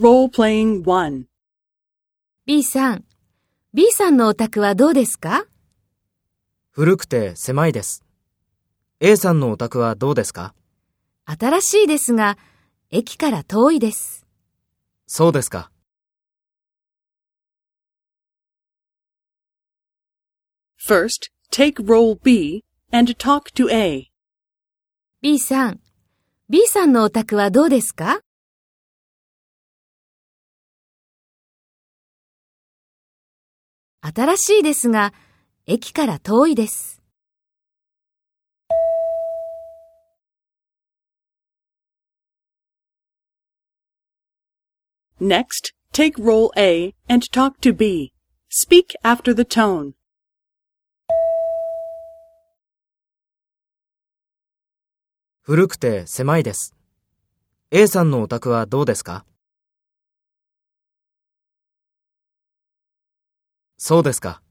Role-playing 1. B さん、B さんのお宅はどうですか？古くて狭いです。A さんのお宅はどうですか？新しいですが、駅から遠いです。そうですか。First, take role B and talk to A. B さん、B さんのお宅はどうですか？新しいですが、駅から遠いです。Next, take role A and talk to B. Speak after the tone. 古くて狭いです。A さんのお宅はどうですかそうですか。